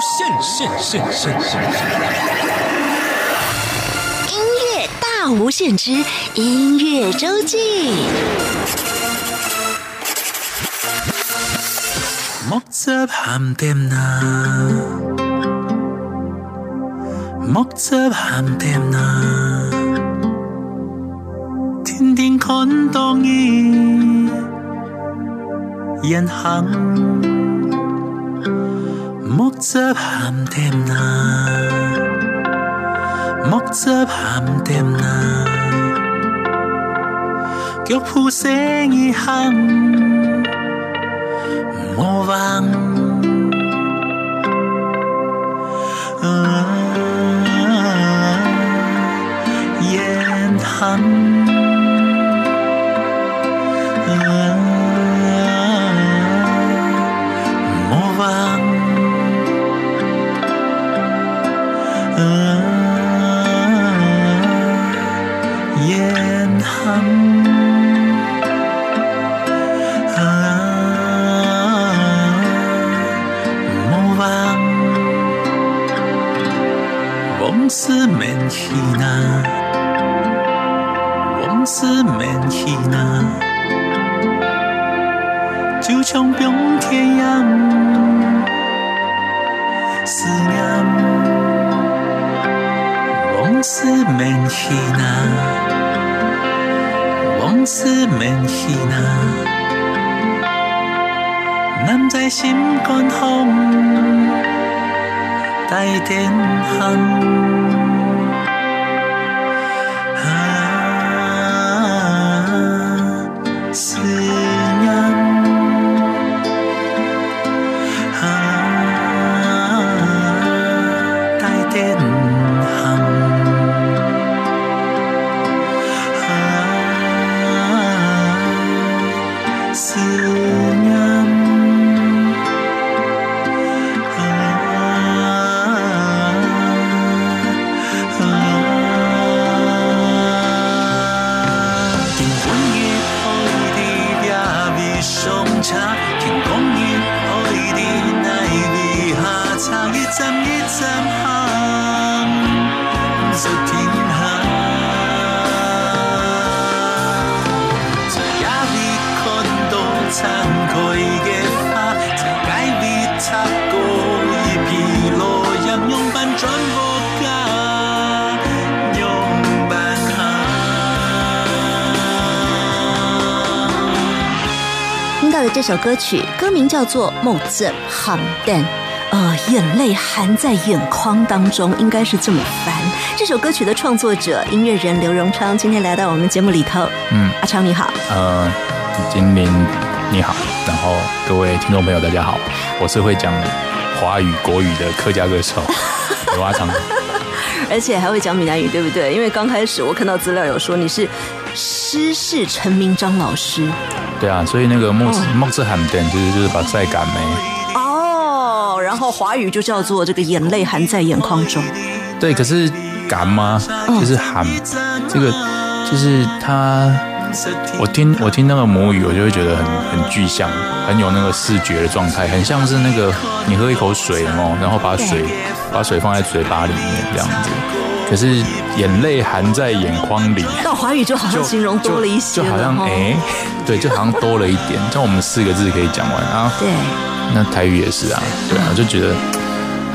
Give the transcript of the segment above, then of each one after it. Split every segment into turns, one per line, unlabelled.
限限限限限，
音乐大无限之音乐周记。
木汁咸甜呐，木汁咸甜呐，天天看到你眼行，木汁咸甜呐，木汁咸甜呐，脚步声一行。莫忘，眼行。往事免去呐，往事免去呐，就像冰天样，思念，往事免去呐，往事免去呐。男在心肝红，
带点恨首歌曲，歌名叫做《木子含蛋》。呃，眼泪含在眼眶当中，应该是这么翻。这首歌曲的创作者、音乐人刘荣昌今天来到我们节目里头。
嗯，
阿昌你好。
呃，金玲你好，然后各位听众朋友大家好，我是会讲华语国语的客家歌手 刘阿昌。
而且还会讲闽南语，对不对？因为刚开始我看到资料有说你是诗士陈明章老师
对啊，所以那个木字
哦
木字喊点就是就是把赛感没。
哦，然后华语就叫做这个眼泪含在眼眶中。
对，可是感吗？就是喊这个，就是他。我听我听那个母语，我就会觉得很很具象，很有那个视觉的状态，很像是那个你喝一口水哦，然后把水把水放在嘴巴里面这样子。可是眼泪含在眼眶里，
到华语就好像形容多了一些
就好像哎、对，就好像多了一点。像我们四个字可以讲完啊，
对，
那台语也是啊，对啊，就觉得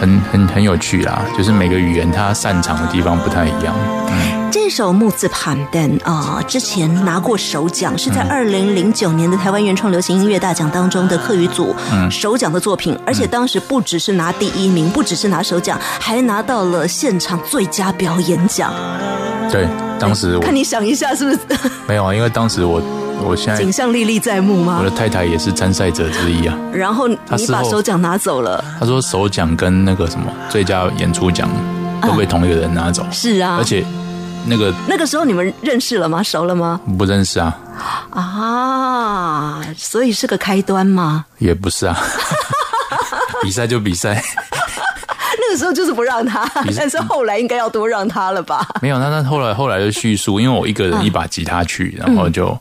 很很很有趣啦。就是每个语言它擅长的地方不太一样。嗯，
这首木字盘灯啊，之前拿过首奖，是在
嗯
二零零九年的台湾原创流行音乐大奖当中的客语组
嗯
首奖的作品，而且当时不只是拿第一名，不只是拿首奖，还拿到了现场最佳表演奖。
对，当时我
看你想一下，是不是
没有啊，因为当时我我现在
景象历历在目吗
我的？太太也是参赛者之一啊。
然后你把首奖拿走了，
他说首奖跟那个什么最佳演出奖都被同一个人拿走，
是啊，
而且那个
那个时候你们认识了吗？熟了吗？
不认识啊，
啊，所以是个开端吗？
也不是啊，比赛就比赛，
那个时候就是不让他，但是后来应该要多让他了吧？
没有。那那后来后来就叙述，因为我一个人一把吉他去，然后就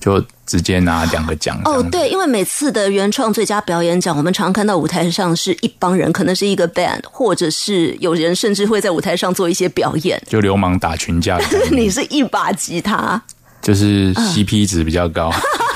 就直接拿两个奖。
哦，对，因为每次的原创最佳表演奖，我们常看到舞台上是一帮人，可能是一个 band，或者是有人甚至会在舞台上做一些表演。
就流氓打群架，
你是一把吉他，
就是 CP 值比较高。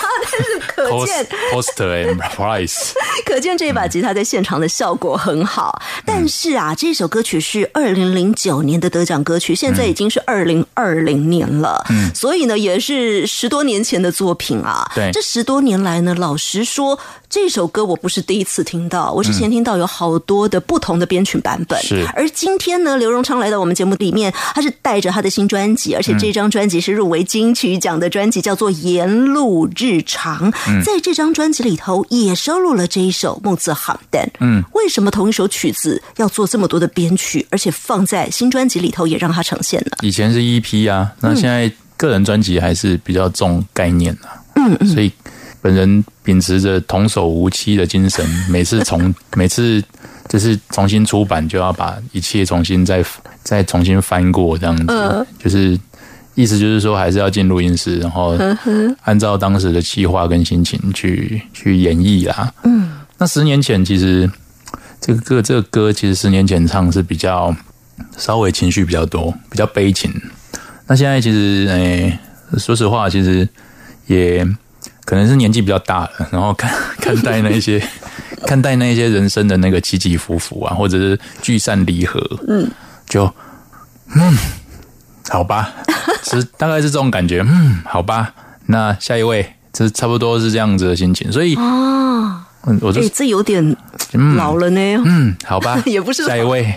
可见
poster and price，
可见这一把吉他在现场的效果很好。但是啊，这首歌曲是二零零九年的得奖歌曲，现在已经是二零二零年了，嗯，所以呢，也是十多年前的作品啊。
对，
这十多年来呢，老实说。这首歌我不是第一次听到，我之前听到有好多的不同的编曲版本。
是，
而今天呢，刘荣昌来到我们节目里面，他是带着他的新专辑，而且这张专辑是入围金曲奖的专辑，叫做《沿路日常》。在这张专辑里头也收录了这一首《木子喊蛋》。嗯，为什么同一首曲子要做这么多的编曲，而且放在新专辑里头也让它呈现呢？
以前是 EP 啊，那现在个人专辑还是比较重概念啊。嗯嗯，所以。本人秉持着童叟无欺的精神，每次重 每次就是重新出版，就要把一切重新再再重新翻过这样子，就是意思就是说，还是要进录音室，然后按照当时的计划跟心情去去演绎啦。嗯，那十年前其实这个歌这个歌其实十年前唱是比较稍微情绪比较多，比较悲情。那现在其实诶，说实话，其实也。可能是年纪比较大了，然后看看待那些 看待那些人生的那个起起伏伏啊，或者是聚散离合，嗯，就嗯，好吧，是大概是这种感觉，嗯，好吧，那下一位，这差不多是这样子的心情，所以
啊，嗯，我这这有点老了呢，
嗯，好吧，
也不是。
下一位，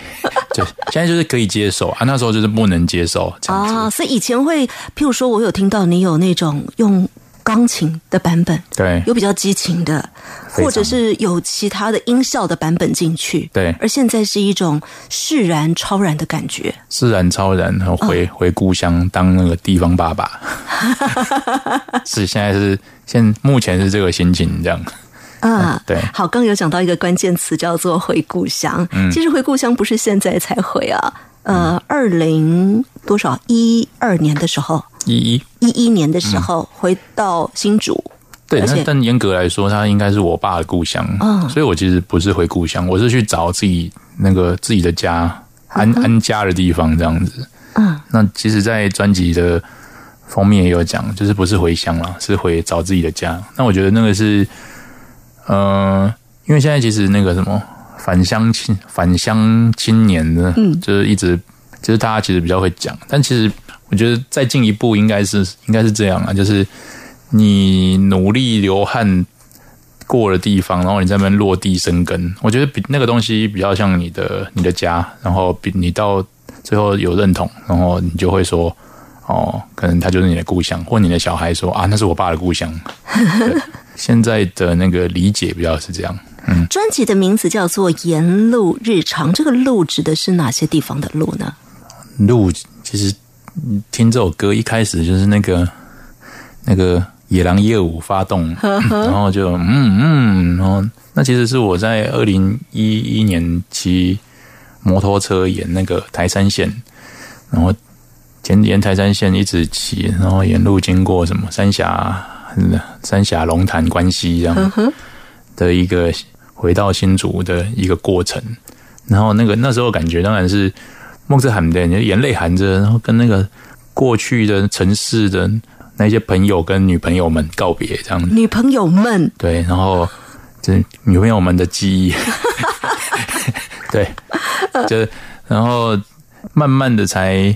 对现在就是可以接受啊，那时候就是不能接受啊，
所以以前会，譬如说我有听到你有那种用。钢琴的版本，
对，
有比较激情的，或者是有其他的音效的版本进去，
对。
而现在是一种释然超然的感觉，
释然超然，然后回回故乡当那个地方爸爸，是现在是现目前是这个心情这样
啊。
对，
好，刚有讲到一个关键词叫做回故乡，其实回故乡不是现在才回啊，呃，二零多少？一二年的时候。
一一。
一一年的时候回到新竹，
对，但但严格来说，他应该是我爸的故乡，嗯，所以我其实不是回故乡，我是去找自己那个自己的家安安家的地方这样子，嗯，那其实，在专辑的封面也有讲，就是不是回乡了，是回找自己的家。那我觉得那个是，呃，因为现在其实那个什么返乡青返乡青年呢，嗯，就是一直就是大家其实比较会讲，但其实。我觉得再进一步应该是应该是这样啊，就是你努力流汗过的地方，然后你在那边落地生根。我觉得比那个东西比较像你的你的家，然后比你到最后有认同，然后你就会说哦，可能他就是你的故乡，或你的小孩说啊，那是我爸的故乡。现在的那个理解比较是这样。嗯，
专辑的名字叫做《沿路日常》，这个路指的是哪些地方的路呢？
路其实。听这首歌一开始就是那个那个野狼业务发动，然后就嗯嗯，然后那其实是我在二零一一年骑摩托车沿那个台山线，然后沿沿台山线一直骑，然后沿路经过什么三峡、三峡龙潭、关西这样的一个回到新竹的一个过程，然后那个那时候感觉当然是。梦着喊的，你眼泪含着，然后跟那个过去的城市的那些朋友跟女朋友们告别，这样。
女朋友们，
对，然后这女朋友们的记忆，对，就然后慢慢的才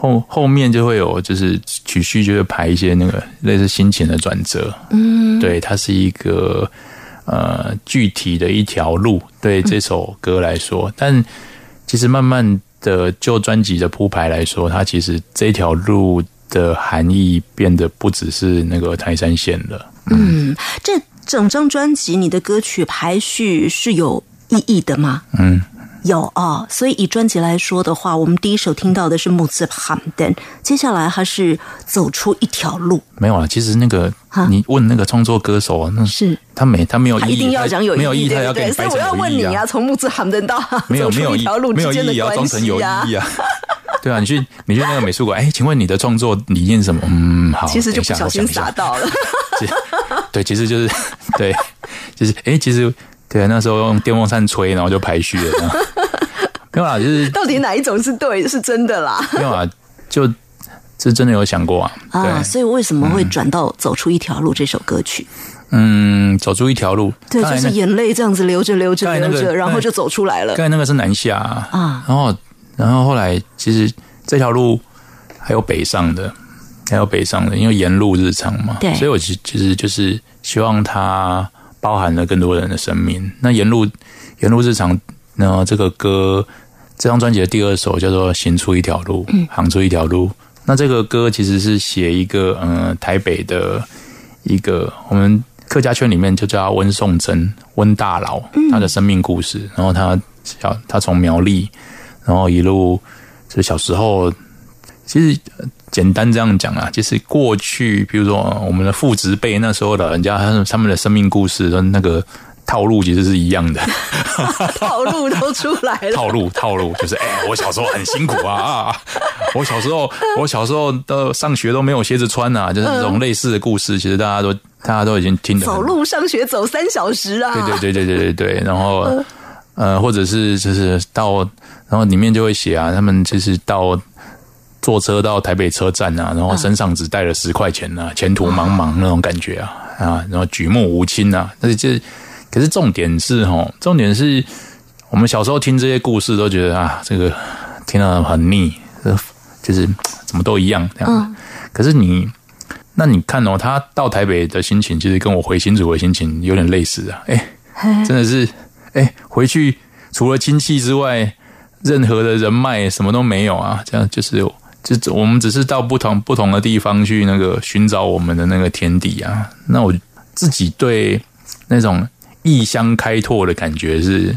后后面就会有，就是曲序就会排一些那个类似心情的转折。嗯，对，它是一个呃具体的一条路，对这首歌来说，但其实慢慢。的就专辑的铺排来说，它其实这条路的含义变得不只是那个台山线了。
嗯，这整张专辑你的歌曲排序是有意义的吗？嗯。有啊，所以以专辑来说的话，我们第一首听到的是《木子喊灯》，接下来他是走出一条路。
没有啊，其实那个你问那个创作歌手啊，那
是
他没他没有
一定要讲有
没有意义，他要
给所以我要问你啊，从木子喊灯到
没有
没有一条路，
没有意义要装成有意义啊。对啊，你去你去那个美术馆，哎，请问你的创作理念什么？嗯，好，
其实就不小心到了。
对，其实就是对，就是哎、其实对啊，那时候用电风扇吹，然后就排序了。没有啦，就是
到底哪一种是对是真的啦？
没有啊，就这真的有想过啊。
啊，所以为什么会转到走出一条路这首歌曲？
嗯，走出一条路。
对，就是眼泪这样子流着流着流着，然后就走出来了
刚。才那个是南下
啊
然后然后后来其实这条路还有北上的，还有北上的，因为沿路日常嘛，
对
所以我其其实就是希望它包含了更多人的生命。那沿路沿路日常，那这个歌这张专辑的第二首叫做《行出一条路》，行出一条路。那这个歌其实是写一个呃台北的一个我们客家圈里面就叫他温颂珍温大佬，他的生命故事。然后他小他从苗栗，然后一路就是小时候，其实呃简单这样讲啊，就是过去，比如说呃我们的父执辈那时候老人家，他们他们的生命故事跟那个套路其实是一样的。
套路都出来了。
套路套路就是，哎、我小时候很辛苦啊啊！我小时候，我小时候的上学都没有鞋子穿啊，就是这种类似的故事，其实大家都大家都已经听得
走路上学走三小时啊！
对对对对对对对，然后呃，或者是就是到，然后里面就会写啊，他们就是到坐车到台北车站啊，然后身上只带了十块钱啊，前途茫茫那种感觉啊啊，然后举目无亲啊，但是这可是重点是哈，重点是我们小时候听这些故事都觉得啊，这个听了很腻，呃就是怎么都一样这样。可是你。那你看哦，他到台北的心情，其实跟我回新竹的心情有点类似啊。哎、真的是，哎、回去除了亲戚之外，任何的人脉什么都没有啊。这样就是，就我们只是到不同不同的地方去那个寻找我们的那个天地啊。那我自己对那种异乡开拓的感觉是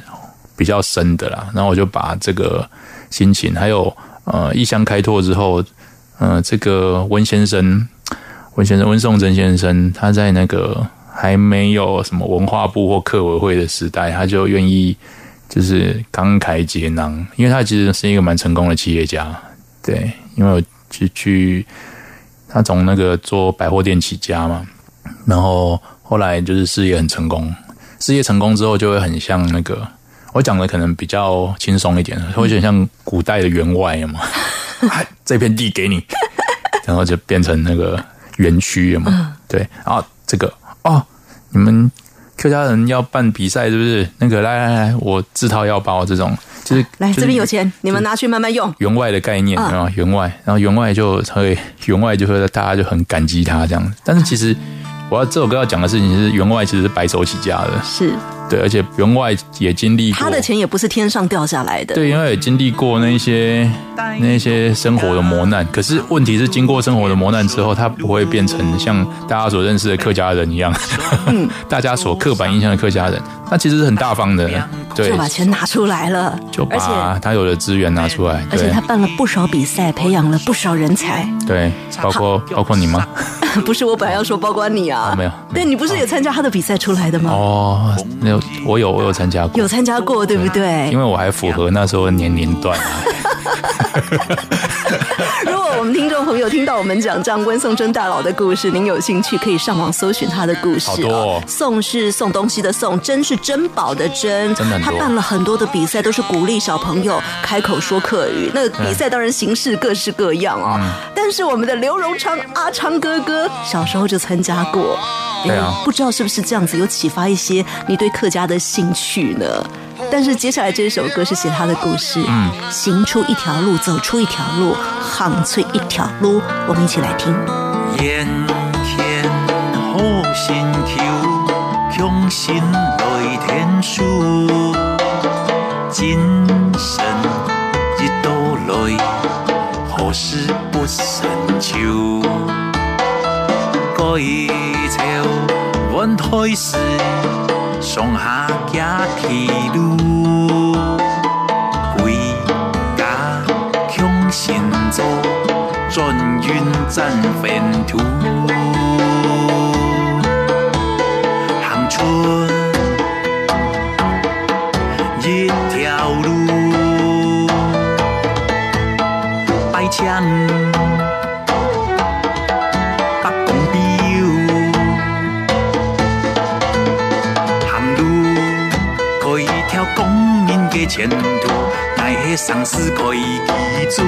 比较深的啦。然后我就把这个心情，还有呃异乡开拓之后，呃，这个温先生。温先生，温颂珍先生，他在那个还没有什么文化部或客委会的时代，他就愿意就是慷慨解囊，因为他其实是一个蛮成功的企业家。对，因为去去他从那个做百货店起家嘛，然后后来就是事业很成功，事业成功之后就会很像那个我讲的可能比较轻松一点，会很像古代的员外嘛，哎 这片地给你，然后就变成那个。园区嘛，对啊，这个哦，你们客家人要办比赛是不是？那个来来来，我自掏腰包这种，就是
来
就是
这边有钱，你们拿去慢慢用。
员外的概念
嗯
啊，员外，然后员外就会员外就会大家就很感激他这样，但是其实我要这首歌要讲的事情是员外其实是白手起家的，
是。
对，而且员外也经历过。
他的钱也不是天上掉下来的。
对，因为也经历过那些那些生活的磨难，可是问题是，经过生活的磨难之后，他不会变成像大家所认识的客家人一样，大家所刻板印象的客家人，他其实是很大方的，对。
就，把钱拿出来了，
就
而且
把他有的资源拿出来，
而且他办了不少比赛，培养了不少人才。
对，包括包括你吗？
不是我本来要说，包括你啊，
哦没有
对你不是也参加他的比赛出来的吗？
哦，那有我有我有参加过，
有参加过，对不对
因？为我还符合那时候的年龄段啊。
如果我们听众朋友听到我们讲这样温颂珍大佬的故事，您有兴趣可以上网搜寻他的故事
好多哦
宋是送东西的宋，珍是珍宝的珍。
真的多
他办了很多的比赛，都是鼓励小朋友开口说客语。那个比赛当然形式各式各样哦。
嗯
但是我们的刘荣昌阿昌哥哥小时候就参加过。
对啊
哎不知道是不是这样子，有启发一些你对客家的兴趣呢？但是接下来这首歌是写他的故事，嗯，行出一条路，走出一条路，行出一条路，我们一起来听。
眼前好心求，强心来天书，今生一到来，何事不成就？改朝换台时，上下行铁路，归家强心做。转运战粪土，条光明的前途，爱迄上司可以记住。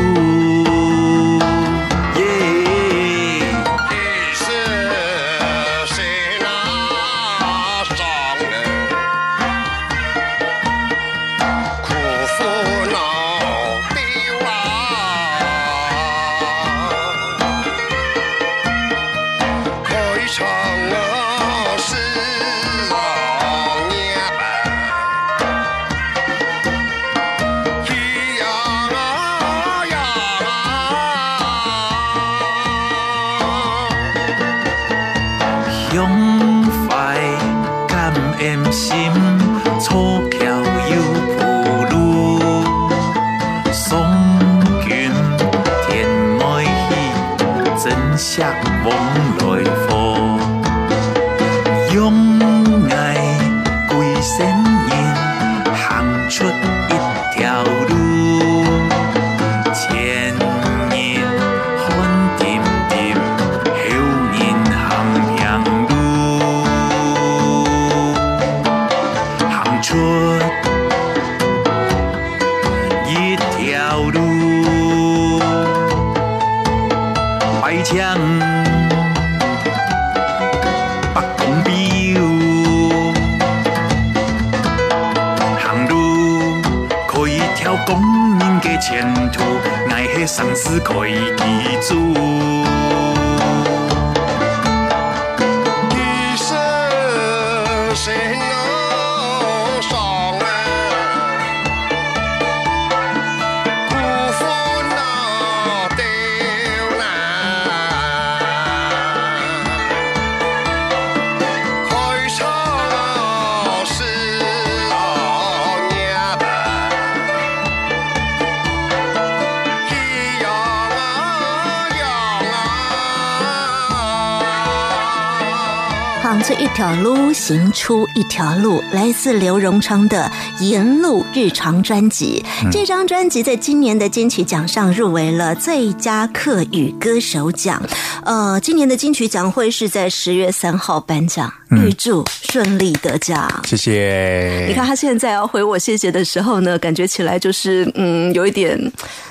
条路，行出一
条路，来自刘荣昌的《沿路日常》专辑。这张专辑在今年的金曲奖上入围了最佳客语歌手奖。呃，今年的金曲奖会是在十月三号颁奖，预祝顺利得奖。
谢谢。
你看他现在要回我谢谢的时候呢，感觉起来就是嗯，有一点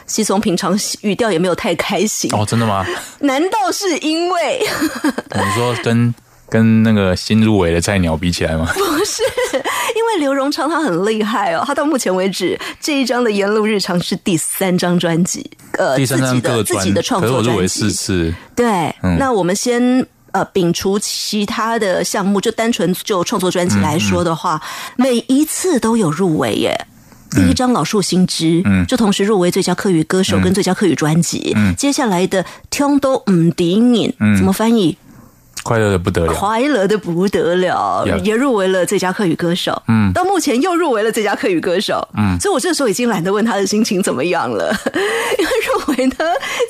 稀松平常，语调也没有太开心。
哦，真的吗？
难道是因为
你说跟跟那个新入围的菜鸟比起来吗？
不是？因为刘荣昌他很厉害哦，他到目前为止这一张的《沿路日常》是第三张专辑，呃，
第三张
自己的自己的，创
可是我入围
作专辑
四。次，
对，
嗯
那我们先。呃，摒除其他的项目，就单纯就创作专辑来说的话，每一次都有入围耶。第一张《老树新枝》，
嗯
就同时入围最佳客语歌手跟最佳客语专辑。
嗯
接下来的《听都唔敌你》，
嗯
怎么翻译？
快乐的不得了。
快乐的不得了也入围了最佳客语歌手。
嗯
到目前又入围了最佳客语歌手。
嗯
所以我这时候已经懒得问他的心情怎么样了，因为入围呢，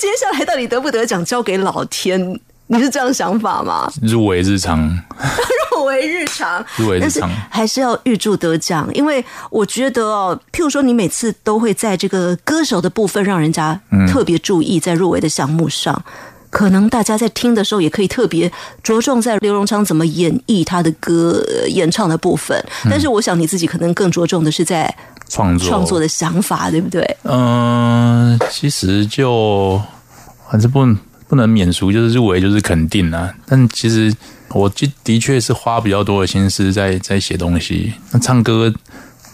接下来到底得不得奖交给老天。你是这样想法吗？
入围日常，
入围日常，
入围日常，
还是要预祝得奖，因为我觉得哦，譬如说你每次都会在这个歌手的部分让人家特别注意，在入围的项目上。可能大家在听的时候，也可以特别着重在刘荣昌怎么演绎他的歌、呃演唱的部分。但是，我想你自己可能更着重的是在
创作
创作的想法，对不对？
嗯、其实就反正不不能免俗，就是入围就是肯定啊。但其实我的的确是花比较多的心思在在写东西。那唱歌，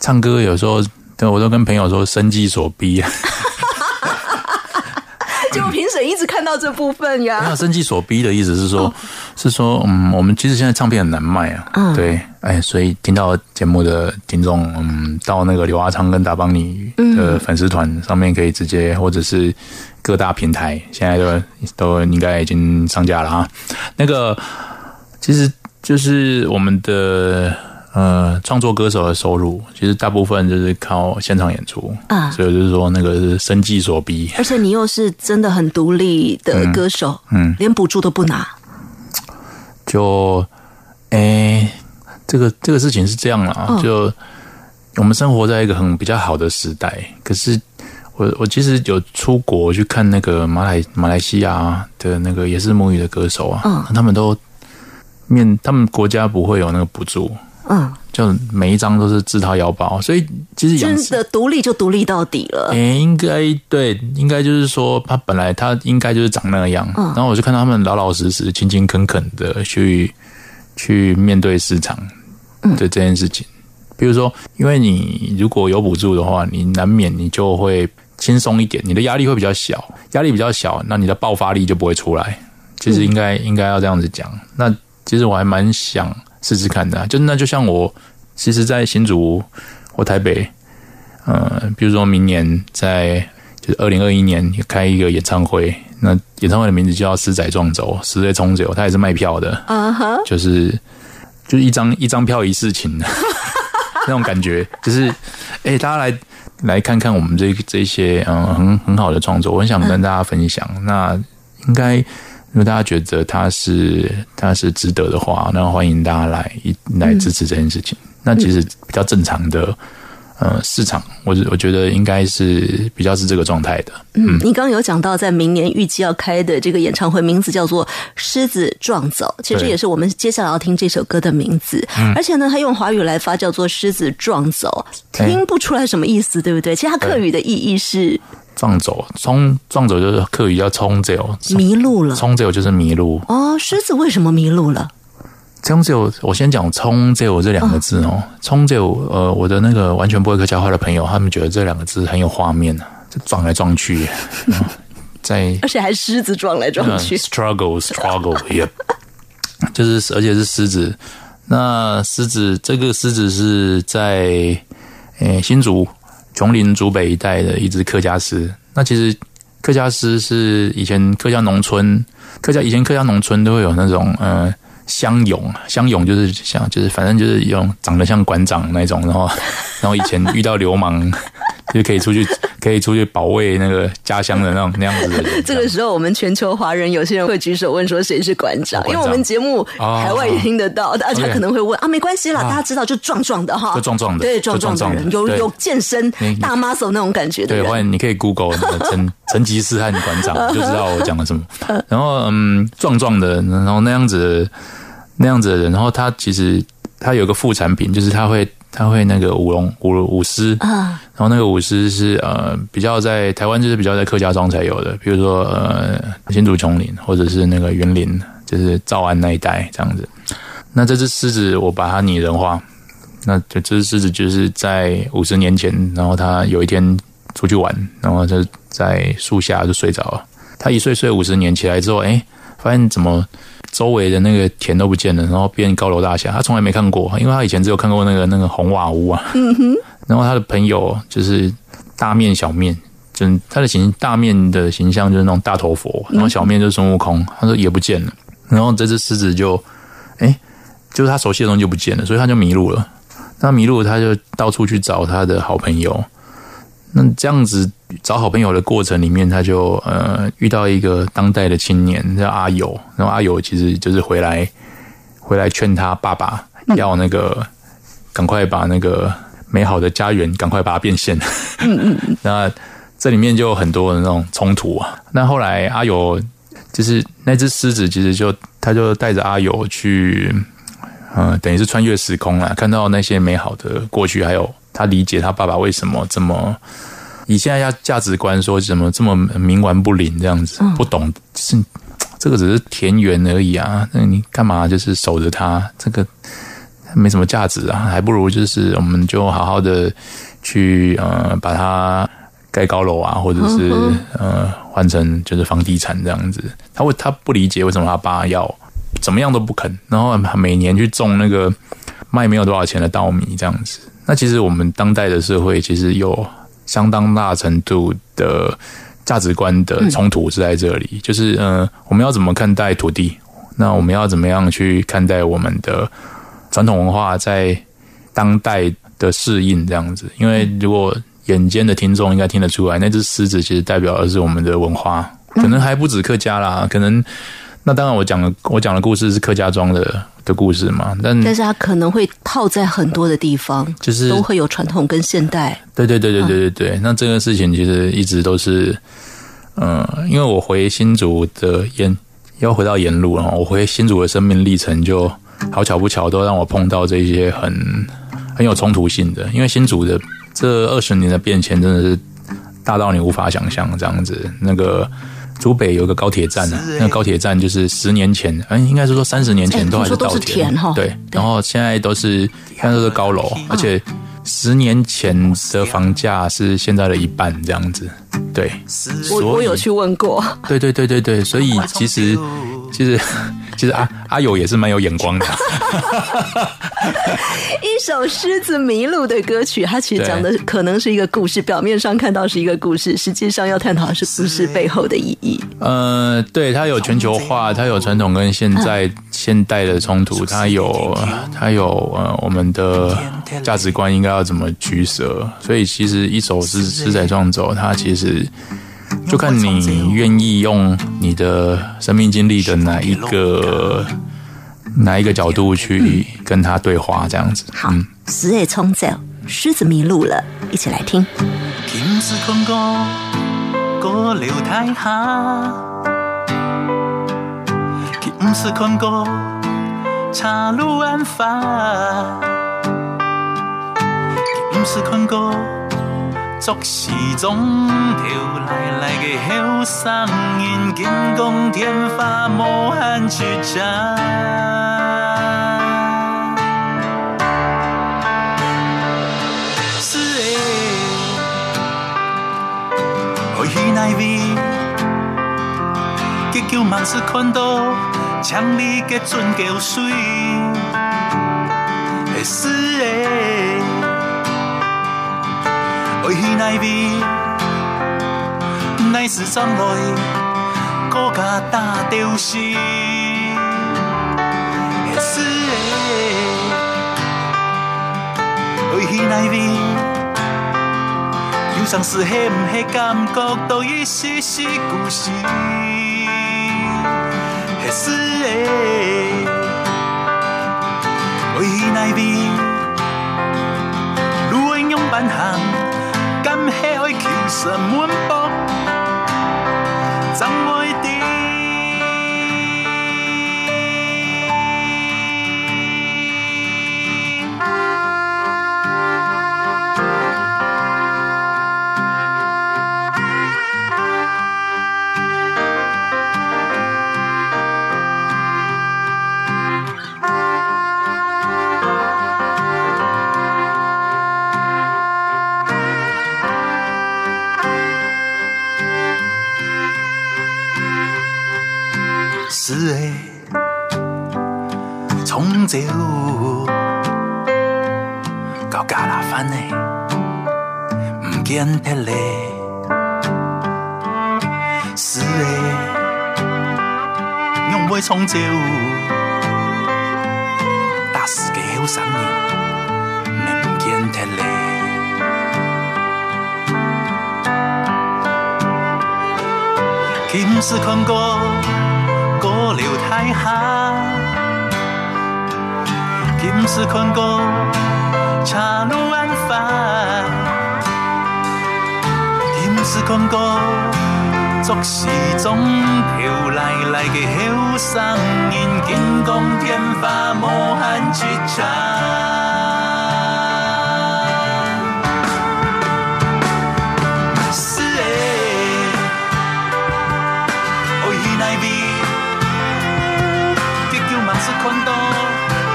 唱歌有时候，对我都跟朋友说生计所逼。
结果评审一直看到这部分呀。那。
生计所逼的意思是说，是说，嗯，我们其实现在唱片很难卖啊，
嗯
对，哎，所以听到节目的听众，嗯，到那个刘阿昌跟达邦尼的粉丝团上面可以直接，或者是各大平台，现在都都应该已经上架了啊。那个其实就是我们的呃创作歌手的收入，其实大部分就是靠现场演出
啊
所以就是说那个是生计所逼。
而且你又是真的很独立的歌手，
嗯
连补助都不拿。
就，诶、这个这个事情是这样啦，
嗯
就我们生活在一个很比较好的时代，可是我我我其实有出国去看那个马来马来西亚的那个也是母语的歌手啊，
嗯
他们都面他们国家不会有那个补助，
嗯，
就每一张都是自掏腰包，所以其实
真的独立就独立到底了。
诶、应该对，应该就是说，他本来他应该就是长那样，
嗯
然后我就看到他们老老实实、勤勤恳恳的去去面对市场
嗯
的这件事情。比如说，因为你如果有补助的话，你难免你就会轻松一点，你的压力会比较小，压力比较小，那你的爆发力就不会出来。其实应该、应该要这样子讲。那其实我还蛮想试试看的啊、就那就像我，其实，在新竹或台北，呃，比如说明年在就是二零二一年开一个演唱会，那演唱会的名字就叫“狮仔撞走”，狮队冲走，它也是卖票的，
啊哈，
就是就是一张一张票一事情的。那种感觉，就是哎、大家来来看看我们这这些嗯很很好的创作，我很想跟大家分享。那应该如果大家觉得它是它是值得的话，那欢迎大家来一来支持这件事情。那其实比较正常的。呃，市场，我我觉得应该是比较是这个状态的。
嗯，你刚刚有讲到在明年预计要开的这个演唱会，名字叫做《狮子撞走》，其实也是我们接下来要听这首歌的名字。而且呢，他用华语来发，叫做“狮子撞走”，
哎
听不出来什么意思，对不对？其实它客语的意义是
撞走，冲撞走就是客语叫冲走，
迷路了。
冲走就是迷路。
哦，狮子为什么迷路了？
冲走，我先讲冲走这两个字哦。冲走，呃，我的那个完全不会客家话的朋友，他们觉得这两个字很有画面呢，就撞来撞去，在
而且还狮子撞来撞
嗯
去。
struggle struggle yep，就是而且是狮子。那狮子这个狮子是在诶、新竹琼林竹北一带的一只客家狮。那其实客家狮是以前客家农村，客家以前客家农村都会有那种呃乡勇，乡勇就是像就是反正就是用长得像馆长那种，然后然后以前遇到流氓。就可以出去，可以出去保卫那个家乡的那种那样子的人。
这个时候，我们全球华人有些人会举手问说谁是馆长，因为我们节目
哦。
海外也听得到，大家可能会问啊，没关系啦，大家知道就壮壮的哈，
就壮壮的
对，壮壮的人，有有健身大 muscle 那种感觉的
对，
人，
欢迎你可以 Google 那个成成吉思汗馆长，就知道我讲了什么。然后嗯，壮壮的，然后那样子那样子的人，然后他其实他有个副产品，就是他会他会那个舞龙舞舞狮
啊，
然后那个舞狮是呃比较在台湾就是比较在客家庄才有的，比如说呃新竹琼林或者是那个园林，就是诏安那一带这样子。那这只狮子我把它拟人化，那这只狮子就是在五十年前，然后它有一天出去玩，然后就在树下就睡着了。它一睡睡五十年，起来之后，哎，发现怎么周围的那个田都不见了，然后变高楼大厦。他从来没看过，因为他以前只有看过那个那个红瓦屋啊。嗯哼然后他的朋友就是大面小面，就他的形大面的形象就是那种大头佛，然后小面就是孙悟空。他说也不见了，然后这只狮子就，哎，就是他熟悉的东西就不见了，所以他就迷路了。那迷路，他就到处去找他的好朋友。那这样子找好朋友的过程里面，他就呃遇到一个当代的青年叫阿友，然后阿友其实就是回来回来劝他爸爸要那个赶快把那个美好的家园赶快把它变现。嗯嗯。那这里面就有很多的那种冲突啊。那后来阿友就是那只狮子，其实就他就带着阿友去，呃，等于是穿越时空了，看到那些美好的过去，还有他理解他爸爸为什么这么。以现在要价值观说怎么这么冥顽不灵这样子，不懂，就是这个只是田园而已啊，那你干嘛就是守着他？这个没什么价值啊，还不如就是我们就好好的去呃把它盖高楼啊，或者是呃换成就是房地产这样子。他会他不理解为什么他爸要怎么样都不肯，然后每年去种那个卖没有多少钱的稻米这样子。那其实我们当代的社会其实有相当大程度的价值观的冲突是在这里，就是呃我们要怎么看待土地？那我们要怎么样去看待我们的传统文化在当代的适应这样子？因为如果眼尖的听众应该听得出来，那只狮子其实代表的是我们的文化，可能还不止客家啦，可能那当然，我讲的我讲的故事是客家庄的的故事嘛，但
但是它可能会套在很多的地方，
就是
都会有传统跟现代。
对对对对对对对。那这个事情其实一直都是，嗯、因为我回新竹的沿要回到沿路了，我回新竹的生命历程就好巧不巧都让我碰到这些很很有冲突性的，因为新竹的这二十年的变迁真的是大到你无法想象这样子。那个竹北有一个高铁站啊，那个高铁站就是十年前，嗯，应该是说三十年前
哎
都还是稻田，对，然后现在都是现在都是高楼，而且十年前的房价是现在的一半这样子，对，
我我有去问过，
对对对对对，所以其实其实 其实阿阿友也是蛮有眼光的，
一首《狮子迷路》的歌曲，它其实讲的可能是一个故事，表面上看到是一个故事，实际上要探讨的是故事背后的意义。
呃，对，它有全球化，它有传统跟现在现代的冲突，它有它有呃我们的价值观应该要怎么取舍，所以其实一首诗诗仔撞走，它其实就看你愿意用你的生命经历的哪一个哪一个角度去跟他对话，这样子。
好，死也冲走，狮子迷路了，一起来听。
今时困过，茶路安发。今时困过，作时钟跳来来嘅后生人，金光天花无限去摘。是的。我与那位，结叫万事看到，强力嘅准叫水，是的。我与那位，乃是将来，国家大丢失，会是的。我与那位。有相似，迄唔迄感覺，都已是是故事。迄是的，為那邊，路應用扮行，敢迄愛求什滿薄，用袂從朝，打死嘅後生人，唔見得咧。今時看過。過了太下，今時看過茶路安發，今時看過作時鐘跳來來嘅後生人，金光天花无限去查。是的，我與那位。結叫萬事看到，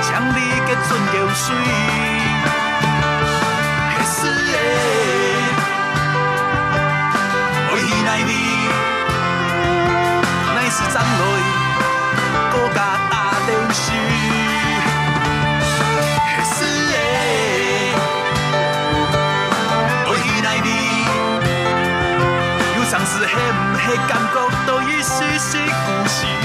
強力嘅準叫水，感觉到一丝丝故事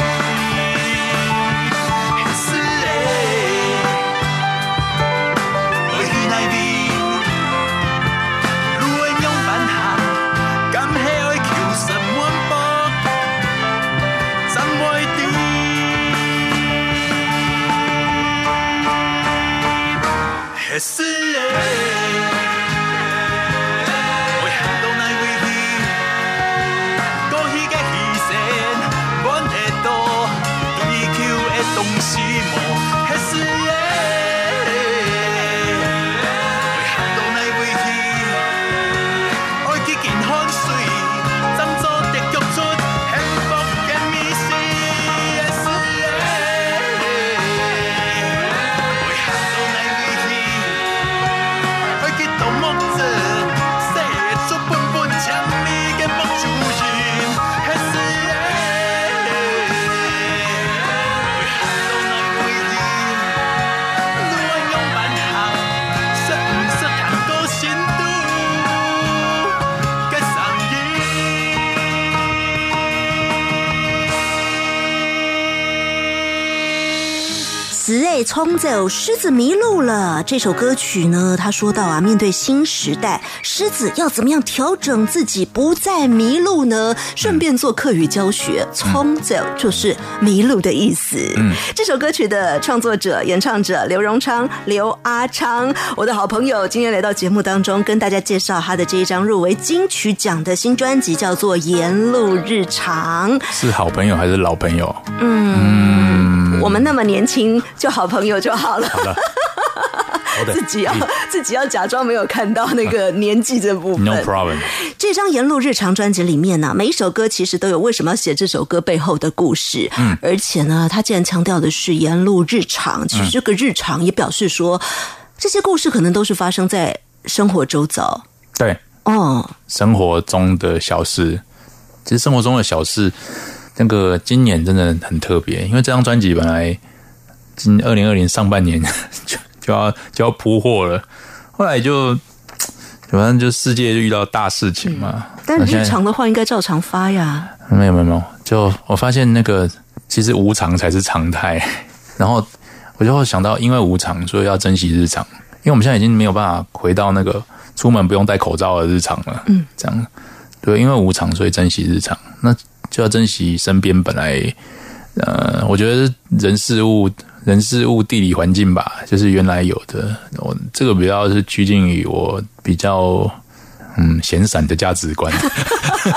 被冲走，狮子迷路了。这首歌曲呢，他说到啊，面对新时代，狮子要怎么样调整自己，不再迷路呢？顺便做课语教学，冲走就是迷路的意思。嗯，这首歌曲的创作者、演唱者刘荣昌、刘阿昌，我的好朋友，今天来到节目当中，跟大家介绍他的这一张入围金曲奖的新专辑，叫做《沿路日常》。
是好朋友还是老朋友？
我们那么年轻，就好朋友就好了。自己要自己要假装没有看到那个年纪这部分。
，No problem。
这张《沿路日常》专辑里面呢、每一首歌其实都有为什么要写这首歌背后的故事。嗯，而且呢，他既然强调的是沿路日常，其实这个日常也表示说，这些故事可能都是发生在生活周遭。
对，
哦，
生活中的小事，其实生活中的小事，那个今年真的很特别，因为这张专辑本来今二零二零上半年 就就要就要铺货了，后来就反正就世界就遇到大事情嘛。
但日常的话应该照常发呀。
没有没有没有，就我发现那个其实无常才是常态，然后我就会想到，因为无常，所以要珍惜日常，因为我们现在已经没有办法回到那个出门不用戴口罩的日常了，嗯，这样。对，因为无常，所以珍惜日常，那就要珍惜身边本来，呃，我觉得人事物。人事物、地理环境吧，就是原来有的。我这个比较是趋近于我比较嗯闲散的价值观。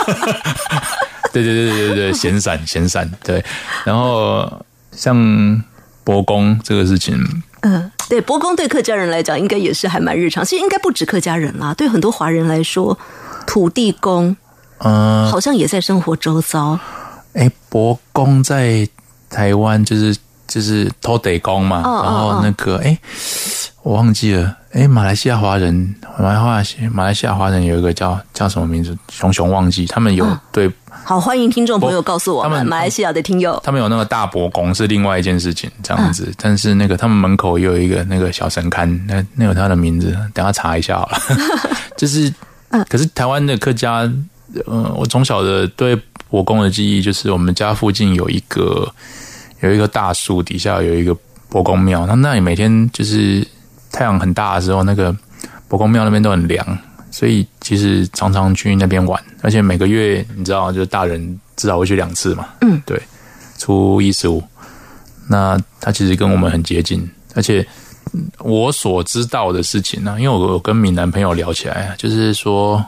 对对对对对对，闲散闲散对。然后像伯公这个事情，
嗯，对，伯公对客家人来讲，应该也是还蛮日常。其实应该不止客家人啦，对很多华人来说，土地公
嗯、
好像也在生活周遭。
哎，伯公在台湾就是就是偷得公嘛，然后那个哎，我忘记了，哎，马来西亚华人，马来华马来西亚华人有一个叫叫什么名字，熊熊忘记，他们有
嗯
对
好，欢迎听众朋友告诉我们，
他们
马来西亚的听友。
他们有那个大伯公是另外一件事情，这样
嗯
子。但是那个他们门口也有一个那个小神龛，那那有他的名字，等下查一下好了。就是，
嗯
可是台湾的客家，呃，我从小的对伯公的记忆就是我们家附近有一个有一个大树底下有一个伯公庙，那那里每天就是太阳很大的时候，那个伯公庙那边都很凉。所以其实常常去那边玩，而且每个月你知道，就是大人至少会去两次嘛。
嗯，
对。初一十五，那他其实跟我们很接近，而且嗯我所知道的事情呢、因为我有跟闽南朋友聊起来啊，就是说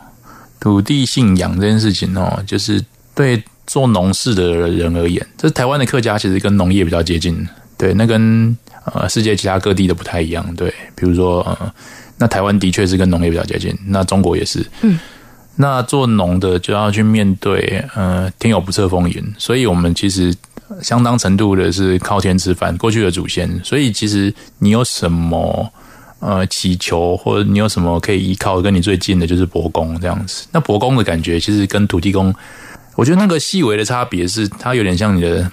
土地信仰这件事情哦，就是对做农事的人而言，这台湾的客家其实跟农业比较接近，对，那跟呃世界其他各地的不太一样，对，比如说呃，那台湾的确是跟农业比较接近，那中国也是，
嗯。
那做农的就要去面对呃天有不测风云，所以我们其实相当程度的是靠天吃饭，过去的祖先，所以其实你有什么呃祈求，或者你有什么可以依靠，跟你最近的就是伯公这样子。那伯公的感觉其实跟土地公，我觉得那个细微的差别是，它有点像你的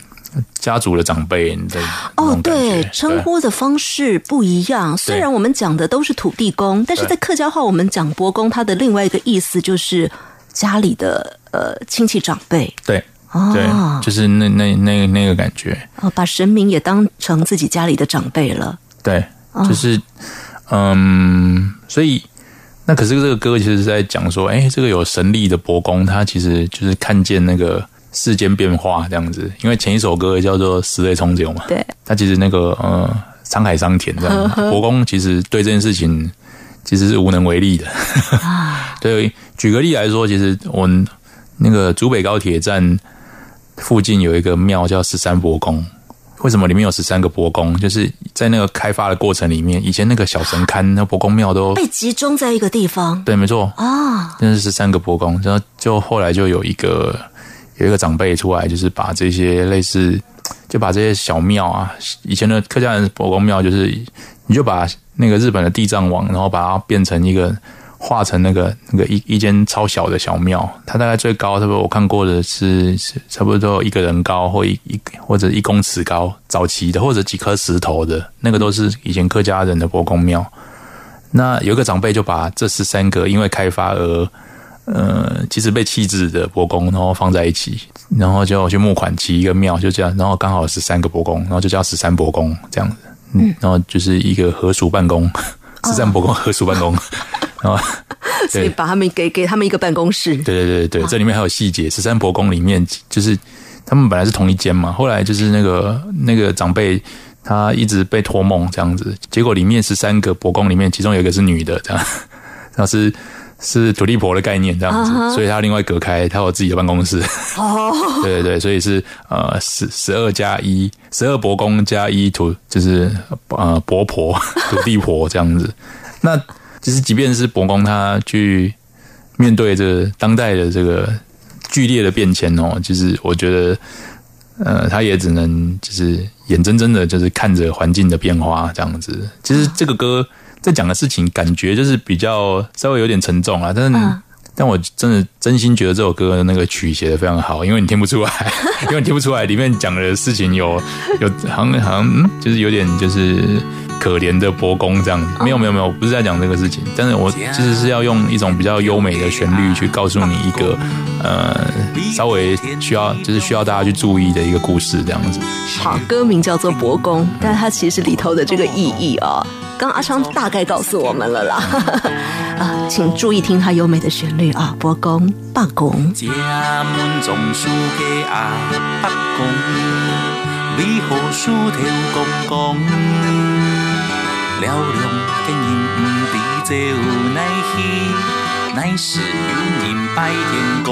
家族的长辈，你的
哦，对，称呼的方式不一样。虽然我们讲的都是土地公，但是在客家话，我们讲伯公，他的另外一个意思就是家里的呃亲戚长辈
对对，
哦
就是那那那那个感觉。
哦，把神明也当成自己家里的长辈了。
对，
哦
就是嗯，所以那可是这个歌其实是在讲说，哎，这个有神力的伯公，他其实就是看见那个世间变化这样子。因为前一首歌叫做《十类冲酒》嘛，
对，
他其实那个呃沧海桑田这样，伯公其实对这件事情其实是无能为力的。对，举个例来说，其实我们那个竹北高铁站附近有一个庙叫十三伯公。为什么里面有十三个伯公？就是在那个开发的过程里面，以前那个小神龛、那伯公庙都
被集中在一个地方
对，没错，
啊，
真的是十三个伯公。然后就后来就有一个有一个长辈出来，就是把这些类似，就把这些小庙啊，以前的客家人伯公庙，就是你就把那个日本的地藏王，然后把它变成一个画成那个那个一一间超小的小庙，它大概最高，差不多我看过的是是差不多一个人高，或一一或者一公尺高，早期的或者几颗石头的。那个都是以前客家人的伯公庙。那有一个长辈就把这十三个因为开发而呃，其实被弃置的伯公，然后放在一起，然后就去募款起一个庙，就这样，然后刚好十三个伯公，然后就叫十三伯公这样子。嗯，然后就是一个合署办公，十三伯公合署办公，然 后 对
所以把他们给给他们一个办公室。
对对对对，这里面还有细节。十三伯公里面就是他们本来是同一间嘛，后来就是那个那个长辈他一直被托梦这样子，结果里面十三个伯公里面，其中有一个是女的，这样，然后是是土地婆的概念这样子，所以他另外隔开，他有自己的办公室。
哦，
对对对，所以是呃十十二加一，十二伯公加一土，就是呃伯婆土地婆这样子。那其实即便是伯公他去面对这个当代的这个剧烈的变迁哦，其实我觉得呃他也只能就是眼睁睁的，就是看着环境的变化这样子。其实这个歌在讲的事情，感觉就是比较稍微有点沉重啊，但是。
嗯
但我真的真心觉得这首歌的那个曲写的非常好，因为你听不出来，因为你听不出来里面讲的事情有有好像好像嗯，就是有点就是可怜的伯公这样子。没有没有没有，不是在讲这个事情，但是我其实是要用一种比较优美的旋律去告诉你一个呃稍微需要就是需要大家去注意的一个故事这样子。
好，歌名叫做《伯公》，但是它其实里头的这个意义哦，刚刚阿昌大概告诉我们了啦。啊，请注意听它优美的旋律啊，伯公、罢公。
这门总书记阿伯公，你何事头公公？了量经营不比这有乃喜，乃是有人拜天公。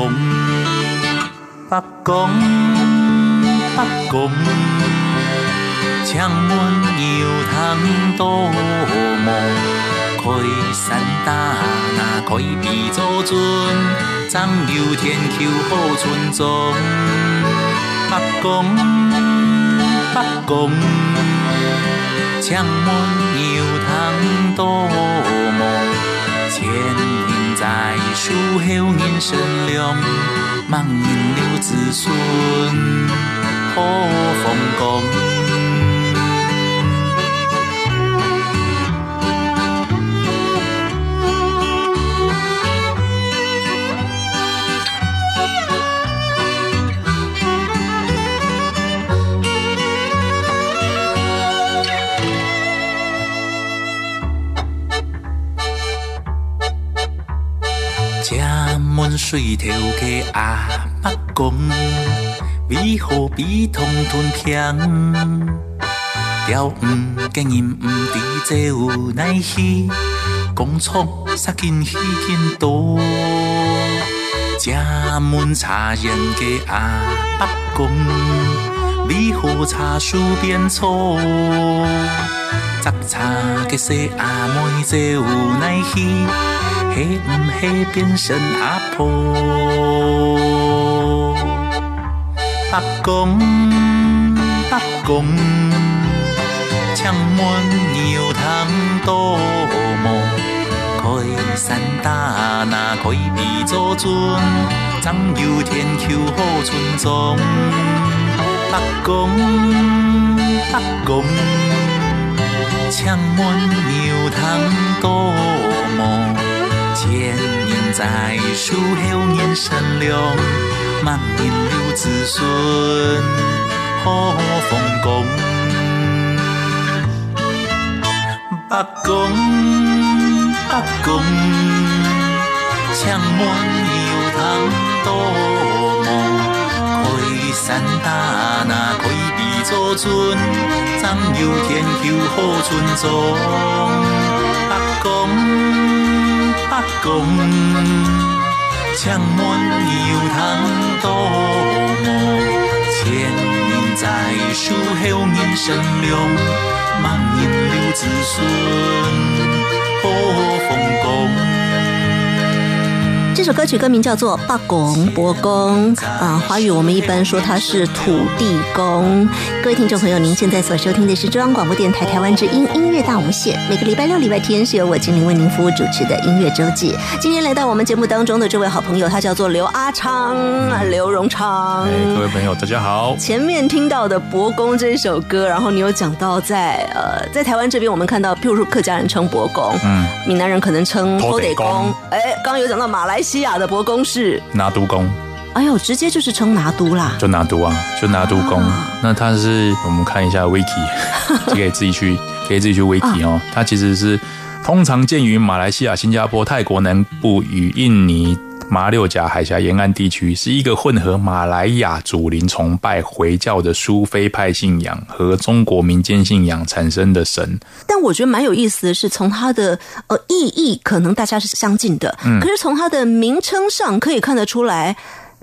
北公，北公，枪门油汤多么？开山打那开比祖尊，长有天求好村庄。北公，八公，枪门油汤多梦？千年在树后人生亮，望引留子孙好风光。水头家阿北公，为何比通吞香？调唔经营唔知这有乃喜，工厂杀紧喜紧多。这门茶园家阿北公，为何茶树变粗？杂茶嘅说阿妹这有乃喜。嘿唔嘿变成阿婆，北公北公，枪门牛汤多么？开山打那开比祖尊，长有天求好村庄。北公北公，枪门牛汤多么？千年在树后年生亮，万年留子孙好风光。北公北公，枪门油汤多么？开山打那开比祖尊，长有天求好村庄。北公。北公，枪门油汤多么？千年在树后人生凉，万年留子孙好风光。
这首歌曲歌名叫做《罢公伯公》啊，华语我们一般说它是土地公。各位听众朋友，您现在所收听的是中央广播电台台湾之音音乐大无限。每个礼拜六、礼拜天是由我精灵为您服务主持的音乐周记。今天来到我们节目当中的这位好朋友，他叫做刘阿昌，刘荣昌。
哎，各位朋友，大家好。
前面听到的《伯公》这首歌，然后你有讲到在呃，在台湾这边，我们看到，譬如说客家人称伯公，
嗯，
闽南人可能称
土地
公
公。
哎，刚刚有讲到马来西亚的伯公是
拿督公，
哎呦，直接就是称拿督啦。
就拿督啊，就拿督公。
啊
那他是我们看一下 wiki，就 可以自己去，可以自己去 wiki 哦。它其实是通常见于马来西亚、新加坡、泰国南部与印尼。马六甲海峡沿岸地区是一个混合马来亚祖灵崇拜、回教的苏菲派信仰和中国民间信仰产生的神。
但我觉得蛮有意思的是，从它的呃意义可能大家是相近的，
嗯。
可是从它的名称上可以看得出来，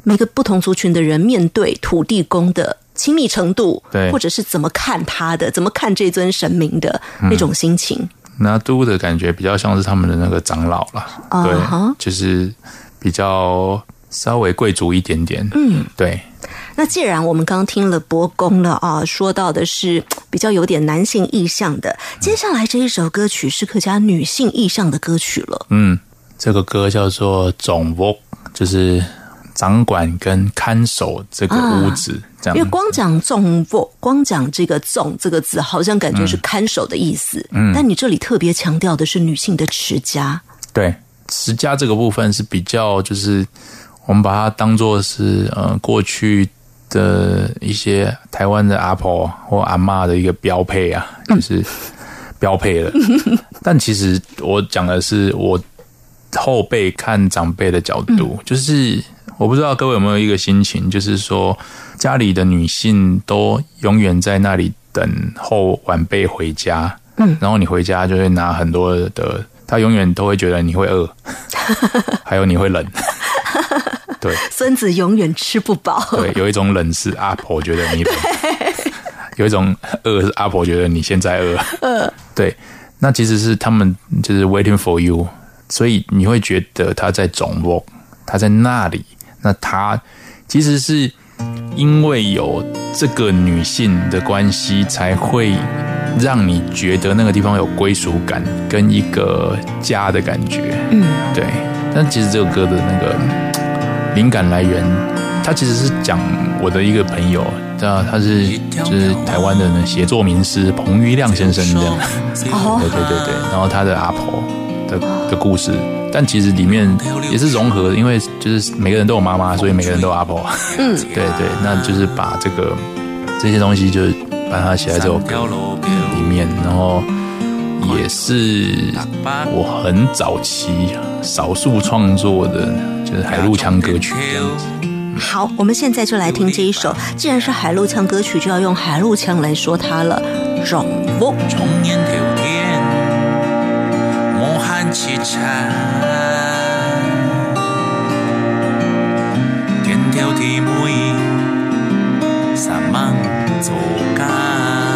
每个不同族群的人面对土地公的亲密程度，
对。
或者是怎么看他的，怎么看这尊神明的
嗯。
那种心情。
拿督的感觉比较像是他们的那个长老啦，
啊
对
哈
就是比较稍微贵族一点点。嗯，对，
那既然我们刚刚听了伯公了啊，说到的是比较有点男性意向的，接下来这一首歌曲是客家女性意向的歌曲了。
嗯，这个歌叫做“总屋”，就是掌管跟看守这个屋子。
因为光讲“纵不”，光讲这个“纵”这个字，好像感觉是看守的意思。嗯，但你这里特别强调的是女性的持家。
对持家这个部分是比较，就是我们把它当做是呃过去的一些台湾的阿婆或阿嬷的一个标配啊，就是标配了。但其实我讲的是我后辈看长辈的角度，就是我不知道各位有没有一个心情，就是说家里的女性都永远在那里等候晚辈回家，嗯，然后你回家就会拿很多的，她永远都会觉得你会饿，还有你会冷，对。
孙子永远吃不饱。
对，有一种冷是阿婆觉得你冷，有一种饿是阿婆觉得你现在饿，对，那其实是他们就是 waiting for you，所以你会觉得他在总卧，他在那里，那他其实是因为有这个女性的关系，才会让你觉得那个地方有归属感跟一个家的感觉，嗯，对。但其实这首歌的那个灵感来源，它其实是讲我的一个朋友，他他是就是台湾的那写作名师彭于亮先生这样。
哦
对对对对，然后他的阿婆的的故事，但其实里面也是融合的，因为就是每个人都有妈妈，所以每个人都有阿婆。嗯，对对，那就是把这个这些东西，就是把它写在这首歌里面，然后也是我很早期少数创作的，就是海陆腔歌曲这样子。
好，我们现在就来听这一首。既然是海陆腔歌曲，就要用海陆腔来说它了。
重烟条天，莫喊凄惨。天条地妹，三芒做干。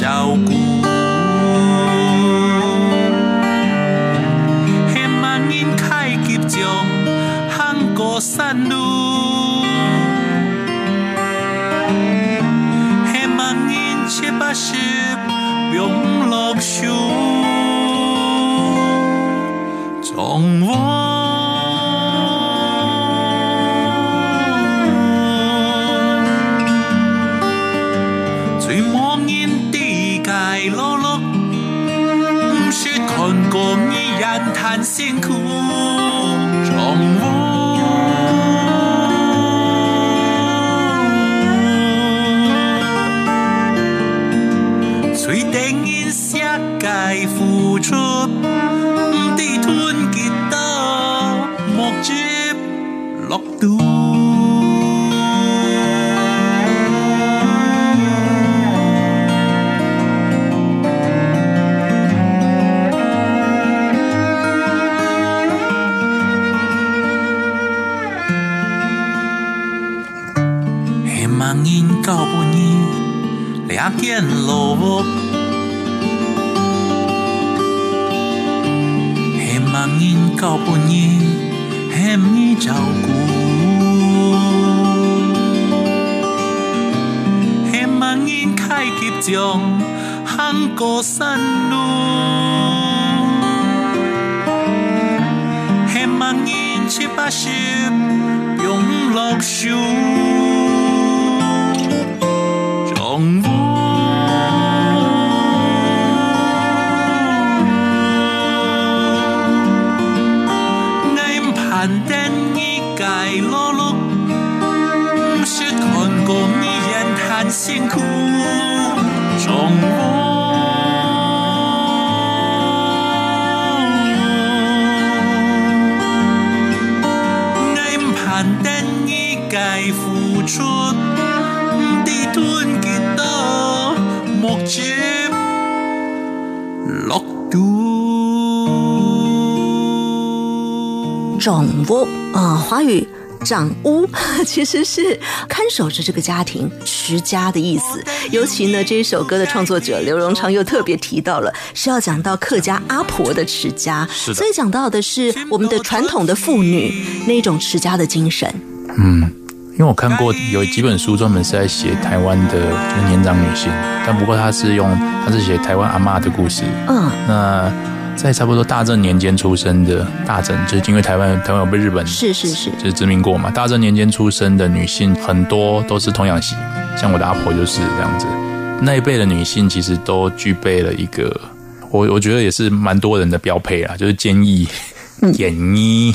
嫌你付出，唔地吞結得莫接落肚。希望人教到半夜，Hammy 就估，Hammy 因太急中，行过山路，Hammy 因七八十涌落树，丈夫。
掌屋啊，华语长屋 其实是看守着这个家庭、持家的意思。尤其呢，这一首歌的创作者刘荣昌又特别提到了，是要讲到客家阿婆的持家，
是
所以讲到的是我们的传统的妇女那种持家的精神。
嗯，因为我看过有几本书专门是在写台湾的，就是年长女性，但不过他是用他是写台湾阿嬷的故事。
嗯，
那在差不多大正年间出生的大正，就是因为台湾台湾有被日本
是是是，
就是殖民过嘛，大正年间出生的女性很多都是童养媳，像我的阿婆就是这样子。那一辈的女性其实都具备了一个，我我觉得也是蛮多人的标配啦，就是坚毅、演绎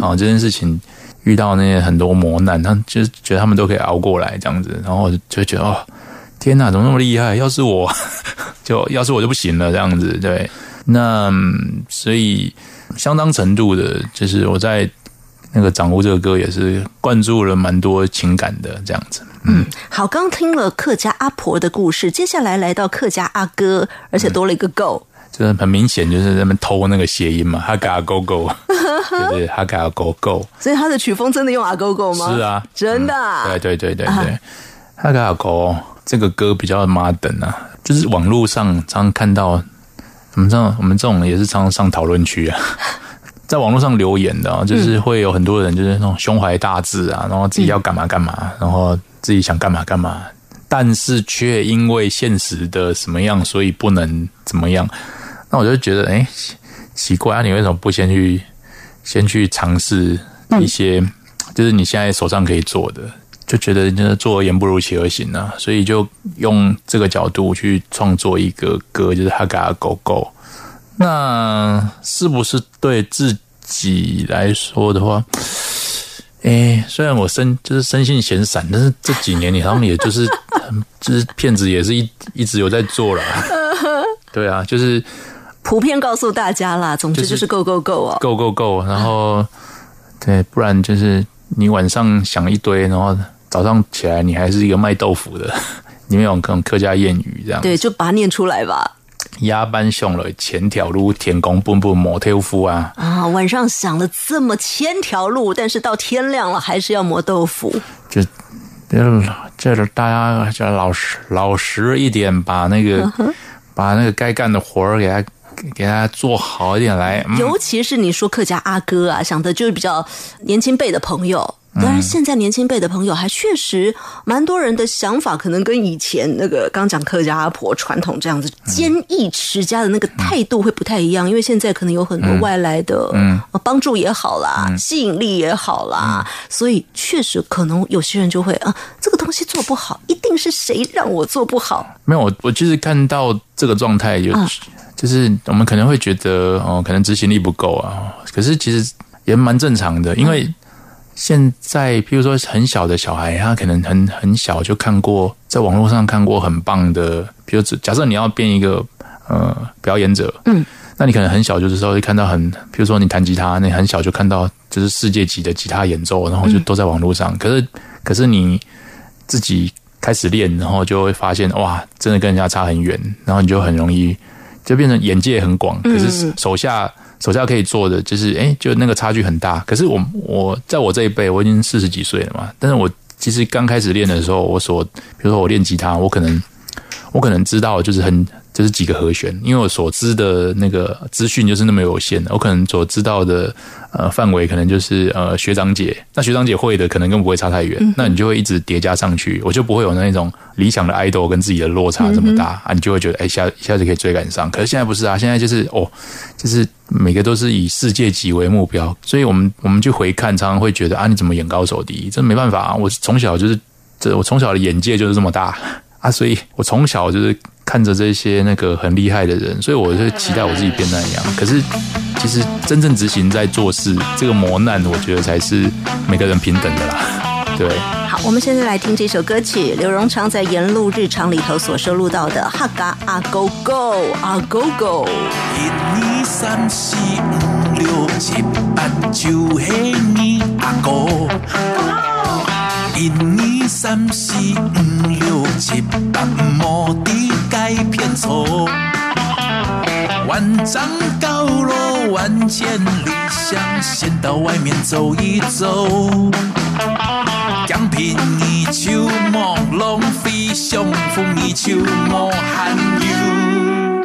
哦这件事情遇到那些很多磨难，他就是觉得他们都可以熬过来这样子，然后我就会觉得哦，天哪，怎么那么厉害？要是我 就要是我就不行了这样子，对。那嗯所以相当程度的，就是我在那个掌握这个歌也是灌注了蛮多情感的这样子。嗯，
好，刚听了客家阿婆的故事，接下来来到客家阿哥，而且多了一个 go。
就是很明显就是在那边偷那个谐音嘛，哈嘎狗狗，对不对？哈嘎狗狗，
所以他的曲风真的用阿狗狗吗？
是啊，
真的啊、
对对对对对，哈嘎狗这个歌比较 modern 啊，就是网络上常常看到，我们这种我们这种也是常常上讨论区啊。在网络上留言的、啊，就是会有很多人就是那种胸怀大志啊，然后自己要干嘛干嘛，然后自己想干嘛干嘛，但是却因为现实的什么样，所以不能怎么样。那我就觉得，哎，奇奇怪啊，你为什么不先去先去尝试一些，就是你现在手上可以做的？就觉得就是做而言不如其而行啊，所以就用这个角度去创作一个歌，就是哈嘎狗狗。那是不是对自己来说的话，诶，虽然我身就是生性闲散，但是这几年你他们也就是 就是骗子也是一一直有在做了。对啊，就是
普遍告诉大家啦，总之就是 go go go 哦。
够够够，然后对，不然就是你晚上想一堆，然后早上起来你还是一个卖豆腐的，里面有各种客家谚语这样。
对，就把它念出来吧。
鸭班上了千条路，天公奔奔磨豆腐啊，
啊，晚上想了这么千条路，但是到天亮了还是要磨豆腐。
就这这大家就老实老实一点，把那个、把那个该干的活儿给他给他做好一点来。嗯
尤其是你说客家阿哥啊，想的就是比较年轻辈的朋友。当然，现在年轻辈的朋友还确实蛮多人的想法，可能跟以前那个刚讲客家阿婆传统这样子坚毅持家的那个态度会不太一样，因为现在可能有很多外来的呃帮助也好啦，吸引力也好啦，所以确实可能有些人就会啊，这个东西做不好，一定是谁让我做不好。
没有，我我其实看到这个状态有，
嗯。
就是我们可能会觉得哦，可能执行力不够啊，可是其实也蛮正常的，因为现在譬如说很小的小孩，他可能很很小就看过，在网络上看过很棒的，比如假设你要变一个呃表演者，
嗯，
那你可能很小就是说会看到很，比如说你弹吉他，你很小就看到就是世界级的吉他演奏，然后就都在网络上，可是可是你自己开始练，然后就会发现哇，真的跟人家差很远，然后你就很容易就变成眼界很广，可是手下手下可以做的就是，哎，就那个差距很大。可是我我在我这一辈，我已经四十几岁了嘛，但是我其实刚开始练的时候，我所比如说我练吉他，我可能我可能知道就是很就是几个和弦，因为我所知的那个资讯就是那么有限的，我可能所知道的呃范围可能就是呃学长姐，那学长姐会的可能更不会差太远，那你就会一直叠加上去，我就不会有那种理想的 idol 跟自己的落差这么大、啊，你就会觉得哎、一下一下子可以追赶上，可是现在不是啊，现在就是哦，就是每个都是以世界级为目标，所以我们我们去回看，常常会觉得啊，你怎么眼高手低？这没办法啊，我从小就是这，我从小的眼界就是这么大啊，所以我从小就是看着这些那个很厉害的人，所以我就期待我自己变那样。可是其实真正执行在做事，这个磨难，我觉得才是每个人平等的啦。对，
好，我们现在来听这首歌曲，刘荣昌在《沿路日常》里头所收录到的《哈嘎阿狗狗阿狗狗》。
一二三四五六七八九，嘿你阿哥。一二三四五六七八，莫地改偏错。万丈高楼万千里，想先到外面走一走。江平一秋莫浪费，相逢一秋莫寒游。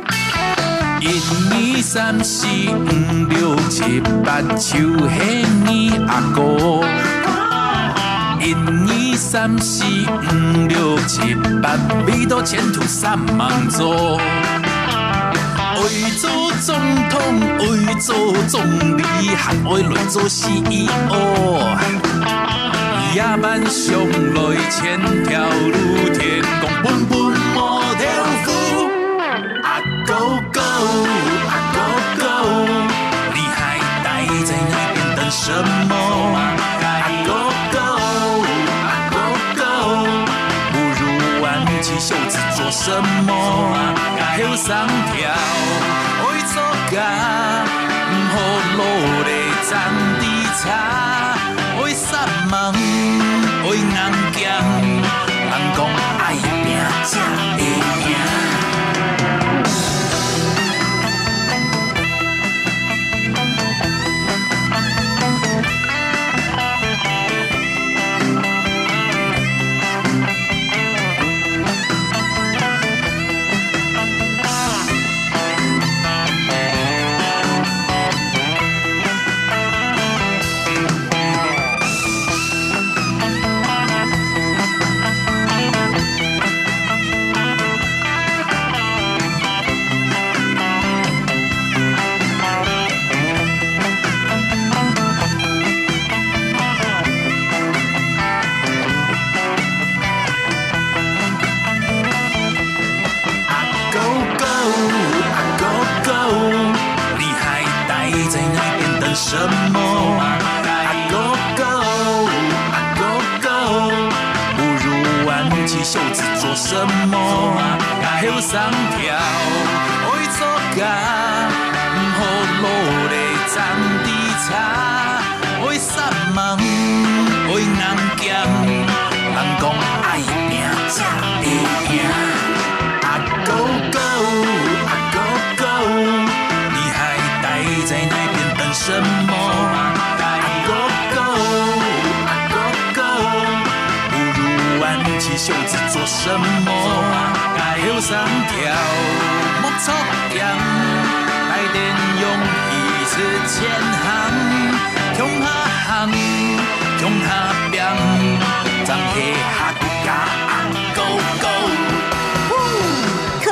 一二三四五六七八九，迄你阿哥。一二三四五六七八，未到前途三万座。为做总统，为做总理，还为来做 CEO。野蛮上来千条路，天公本本无条夫。阿狗狗，阿狗狗，你还待在那边等什么？什么？跳上跳，会作假，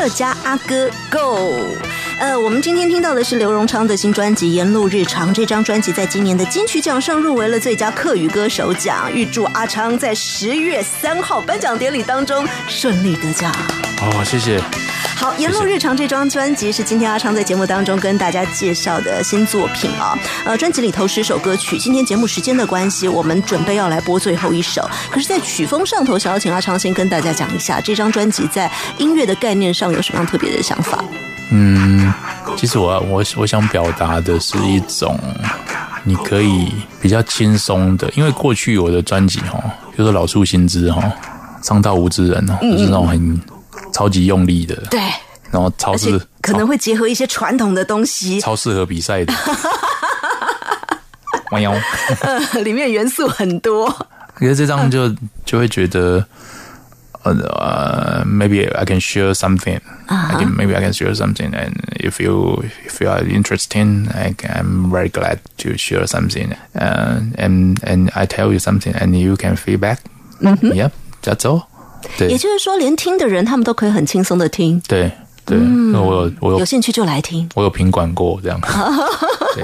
客家阿哥 Go。呃，我们今天听到的是刘荣昌的新专辑《沿路日常》。这张专辑在今年的金曲奖上入围了最佳客语歌手奖。预祝阿昌在十月三号颁奖典礼当中顺利得奖。
好，谢谢。
好，《沿路日常》这张专辑是今天阿昌在节目当中跟大家介绍的新作品啊。呃，专辑里头十首歌曲，今天节目时间的关系，我们准备要来播最后一首。可是，在曲风上头，想要请阿昌先跟大家讲一下，这张专辑在音乐的概念上有什么样特别的想法？
嗯，其实我我我想表达的是一种，你可以比较轻松的，因为过去我的专辑哈，比如说老树新枝哈，伤到无知人哦，就是那种很超级用力的，
对，
然后超
而且
适
可能会结合一些传统的东西，
超适合比赛的，弯腰。
呃，里面元素很多。
可是这张就就会觉得，uh, maybe I can share something. I can, maybe I can share something, and if you if you are interested, I, I'm very glad to share something. Uh, and and I tell you something, and you can feedback. Yep, that's all. 对。
也就是说，连听的人他们都可以很轻松的听，
对对，那我有我有。
有兴趣就来听，
我有品管过这样。对。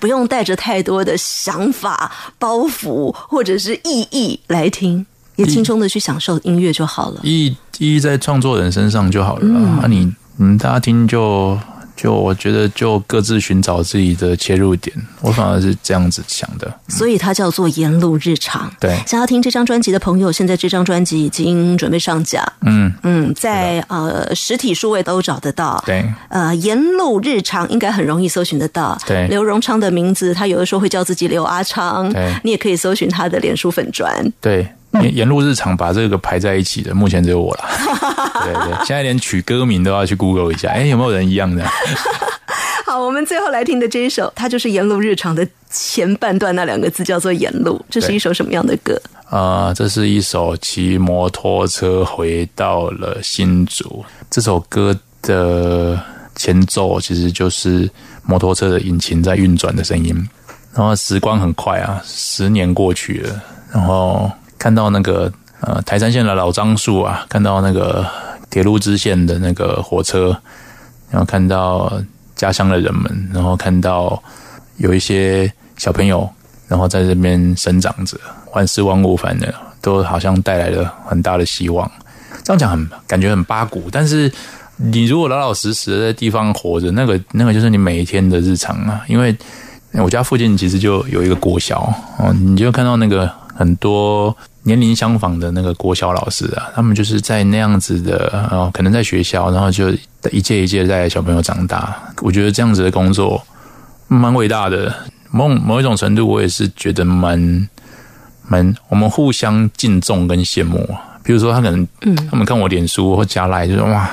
不用带着太多的想法、包袱或者是意义来听，也轻松的去享受音乐就好了。
意义意义在创作人身上就好了。啊。那、你嗯，大家听就就我觉得就各自寻找自己的切入点，我反而是这样子想的。
所以它叫做沿路日常。
对
想要听这张专辑的朋友，现在这张专辑已经准备上架。
嗯，
嗯，在呃实体数位都找得到。
对
呃，沿路日常应该很容易搜寻得到。
对
刘荣昌的名字，他有的时候会叫自己刘阿昌。
对
你也可以搜寻他的脸书粉砖。
对，沿沿路日常把这个排在一起的，目前只有我了。对对，现在连取歌名都要去 Google 一下，哎，有没有人一样的？
好，我们最后来听的这一首，它就是沿路日常的前半段那两个字叫做沿路。这是一首什么样的歌？
呃，这是一首骑摩托车回到了新竹。这首歌的前奏其实就是摩托车的引擎在运转的声音。然后时光很快啊，十年过去了，然后看到那个呃台山县的老樟树啊，看到那个铁路支线的那个火车，然后看到家乡的人们，然后看到有一些小朋友，然后在这边生长着，万事万物，反正都好像带来了很大的希望。这样讲很感觉很八股，但是你如果老老实实的在地方活着，那个那个就是你每一天的日常啊。因为我家附近其实就有一个国小哦，你就看到那个很多年龄相仿的那个国小老师啊，他们就是在那样子的哦，可能在学校，然后就一届一届带小朋友长大。我觉得这样子的工作蛮伟大的，某某一种程度，我也是觉得蛮蛮我们互相敬重跟羡慕啊。比如说，他可能，嗯，他们看我脸书或加来，就说哇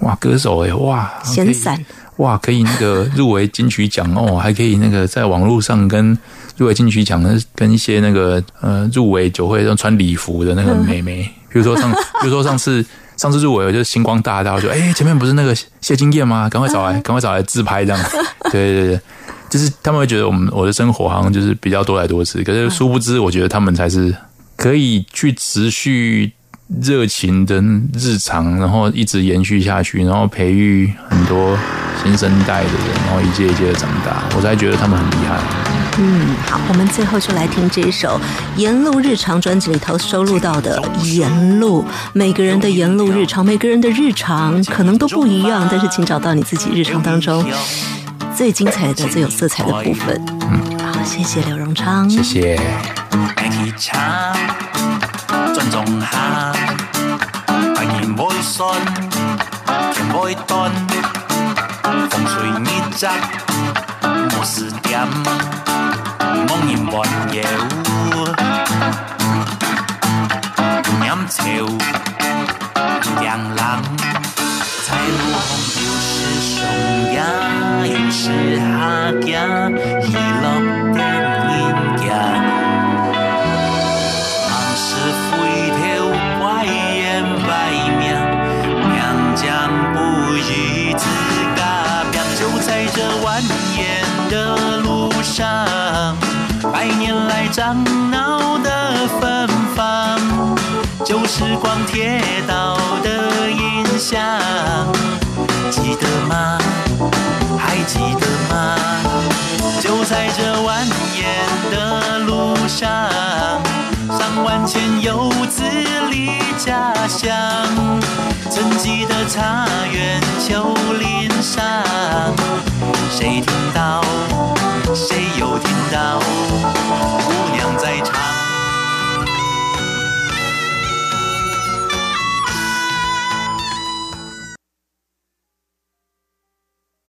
哇歌手诶、哇
闲散
哇可以那个入围金曲奖哦，还可以那个在网络上跟入围金曲奖的跟一些那个呃入围酒会上穿礼服的那个美眉，比如说上，比如说上次上次入围，就是星光大道，就哎、前面不是那个谢金燕吗？赶快找来，赶快找来自拍这样，对对对。就是他们会觉得我们我的生活好像就是比较多来多次，可是殊不知，我觉得他们才是可以去持续热情的日常，然后一直延续下去，然后培育很多新生代的人，然后一届一届的长大，我才觉得他们很厉害。
嗯，好，我们最后就来听这一首《沿路日常》专辑里头收录到的《沿路》。每个人的沿路日常，每个人的日常可能都不一样，但是请找到你自己日常当中最精彩的、最有色彩的部分。嗯，好，谢谢刘荣昌，
谢谢。
茫然环游，念潮，洋人，在路旁有时上呀，有时下行，这蜿蜒的路上，上万千游子离家乡，村基的茶园、丘陵上，谁听到？谁又听到？姑娘在唱。